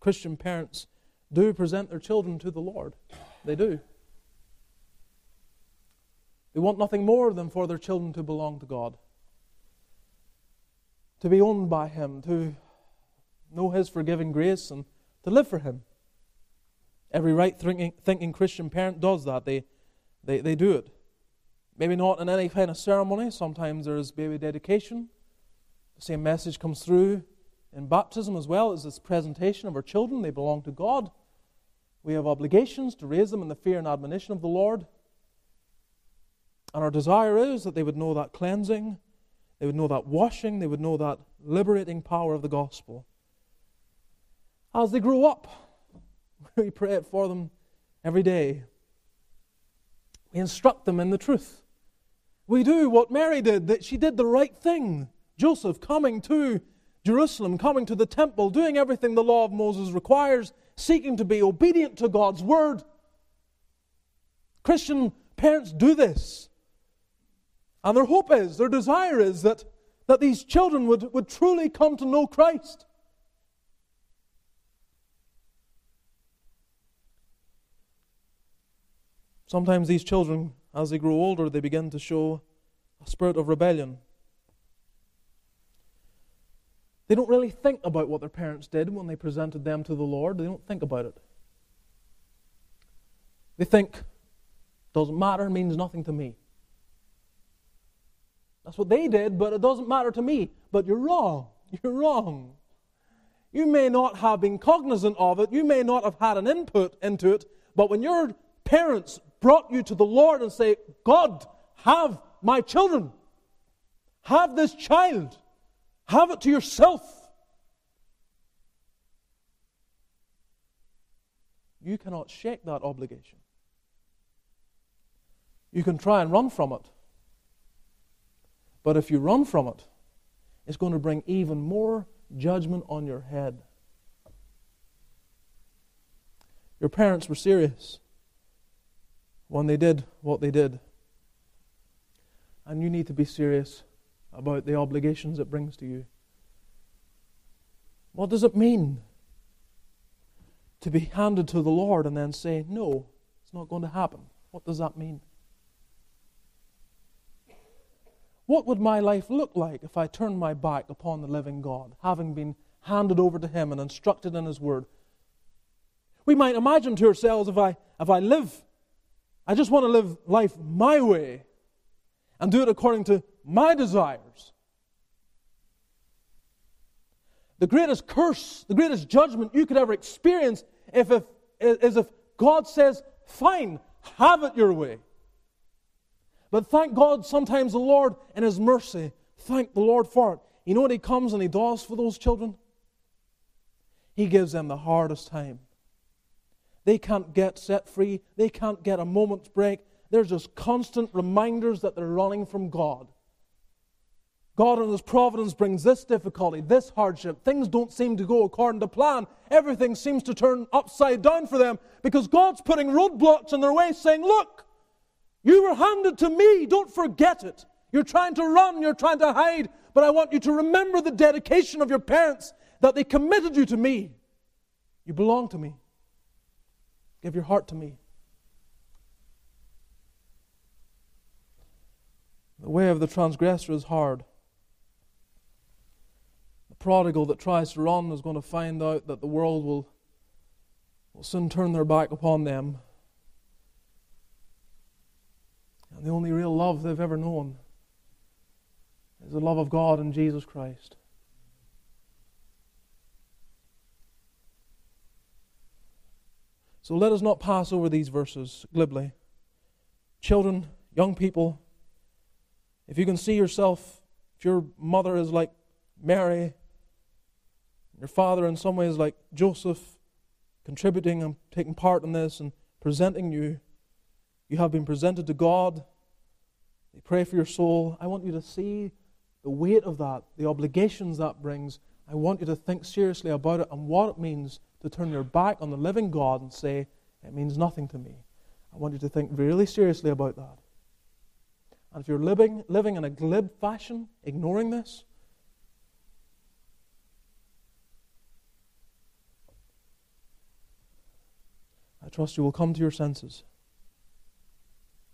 Christian parents do present their children to the Lord. They do. They want nothing more than for their children to belong to God, to be owned by Him, to know His forgiving grace, and to live for Him. Every right thinking, Christian parent does that. They, they, they do it. Maybe not in any kind of ceremony. Sometimes there's baby dedication. The same message comes through in baptism as well as this presentation of our children. They belong to God. We have obligations to raise them in the fear and admonition of the Lord. And our desire is that they would know that cleansing, they would know that washing, they would know that liberating power of the gospel. As they grow up, we pray it for them every day. We instruct them in the truth. We do what Mary did, that she did the right thing. Joseph coming to Jerusalem, coming to the temple, doing everything the law of Moses requires, seeking to be obedient to God's word. Christian parents do this. And their hope is, their desire is that, that these children would, would truly come to know Christ. Sometimes these children, as they grow older, they begin to show a spirit of rebellion. They don't really think about what their parents did when they presented them to the Lord. They don't think about it. They think, doesn't matter, means nothing to me. That's what they did, but it doesn't matter to me. But you're wrong. You're wrong. You may not have been cognizant of it, you may not have had an input into it, but when your parents brought you to the Lord and say, God, have my children, have this child, have it to yourself. You cannot shake that obligation. You can try and run from it. But if you run from it, it's going to bring even more judgment on your head. Your parents were serious when they did what they did. And you need to be serious about the obligations it brings to you. What does it mean to be handed to the Lord and then say, No, it's not going to happen? What does that mean? What would my life look like if I turned my back upon the living God, having been handed over to Him and instructed in His Word? We might imagine to ourselves if I, if I live, I just want to live life my way and do it according to my desires. The greatest curse, the greatest judgment you could ever experience if, if, is if God says, Fine, have it your way. But thank God, sometimes the Lord, in His mercy, thank the Lord for it. You know what He comes and He does for those children? He gives them the hardest time. They can't get set free, they can't get a moment's break. There's just constant reminders that they're running from God. God in His providence brings this difficulty, this hardship. Things don't seem to go according to plan. Everything seems to turn upside down for them because God's putting roadblocks in their way, saying, Look, you were handed to me. Don't forget it. You're trying to run, you're trying to hide, but I want you to remember the dedication of your parents that they committed you to me. You belong to me. Give your heart to me. The way of the transgressor is hard. The prodigal that tries to run is going to find out that the world will, will soon turn their back upon them and the only real love they've ever known is the love of God and Jesus Christ. So let us not pass over these verses glibly. Children, young people, if you can see yourself, if your mother is like Mary, your father in some ways like Joseph, contributing and taking part in this and presenting you you have been presented to God. They pray for your soul. I want you to see the weight of that, the obligations that brings. I want you to think seriously about it and what it means to turn your back on the living God and say, it means nothing to me. I want you to think really seriously about that. And if you're living, living in a glib fashion, ignoring this, I trust you will come to your senses.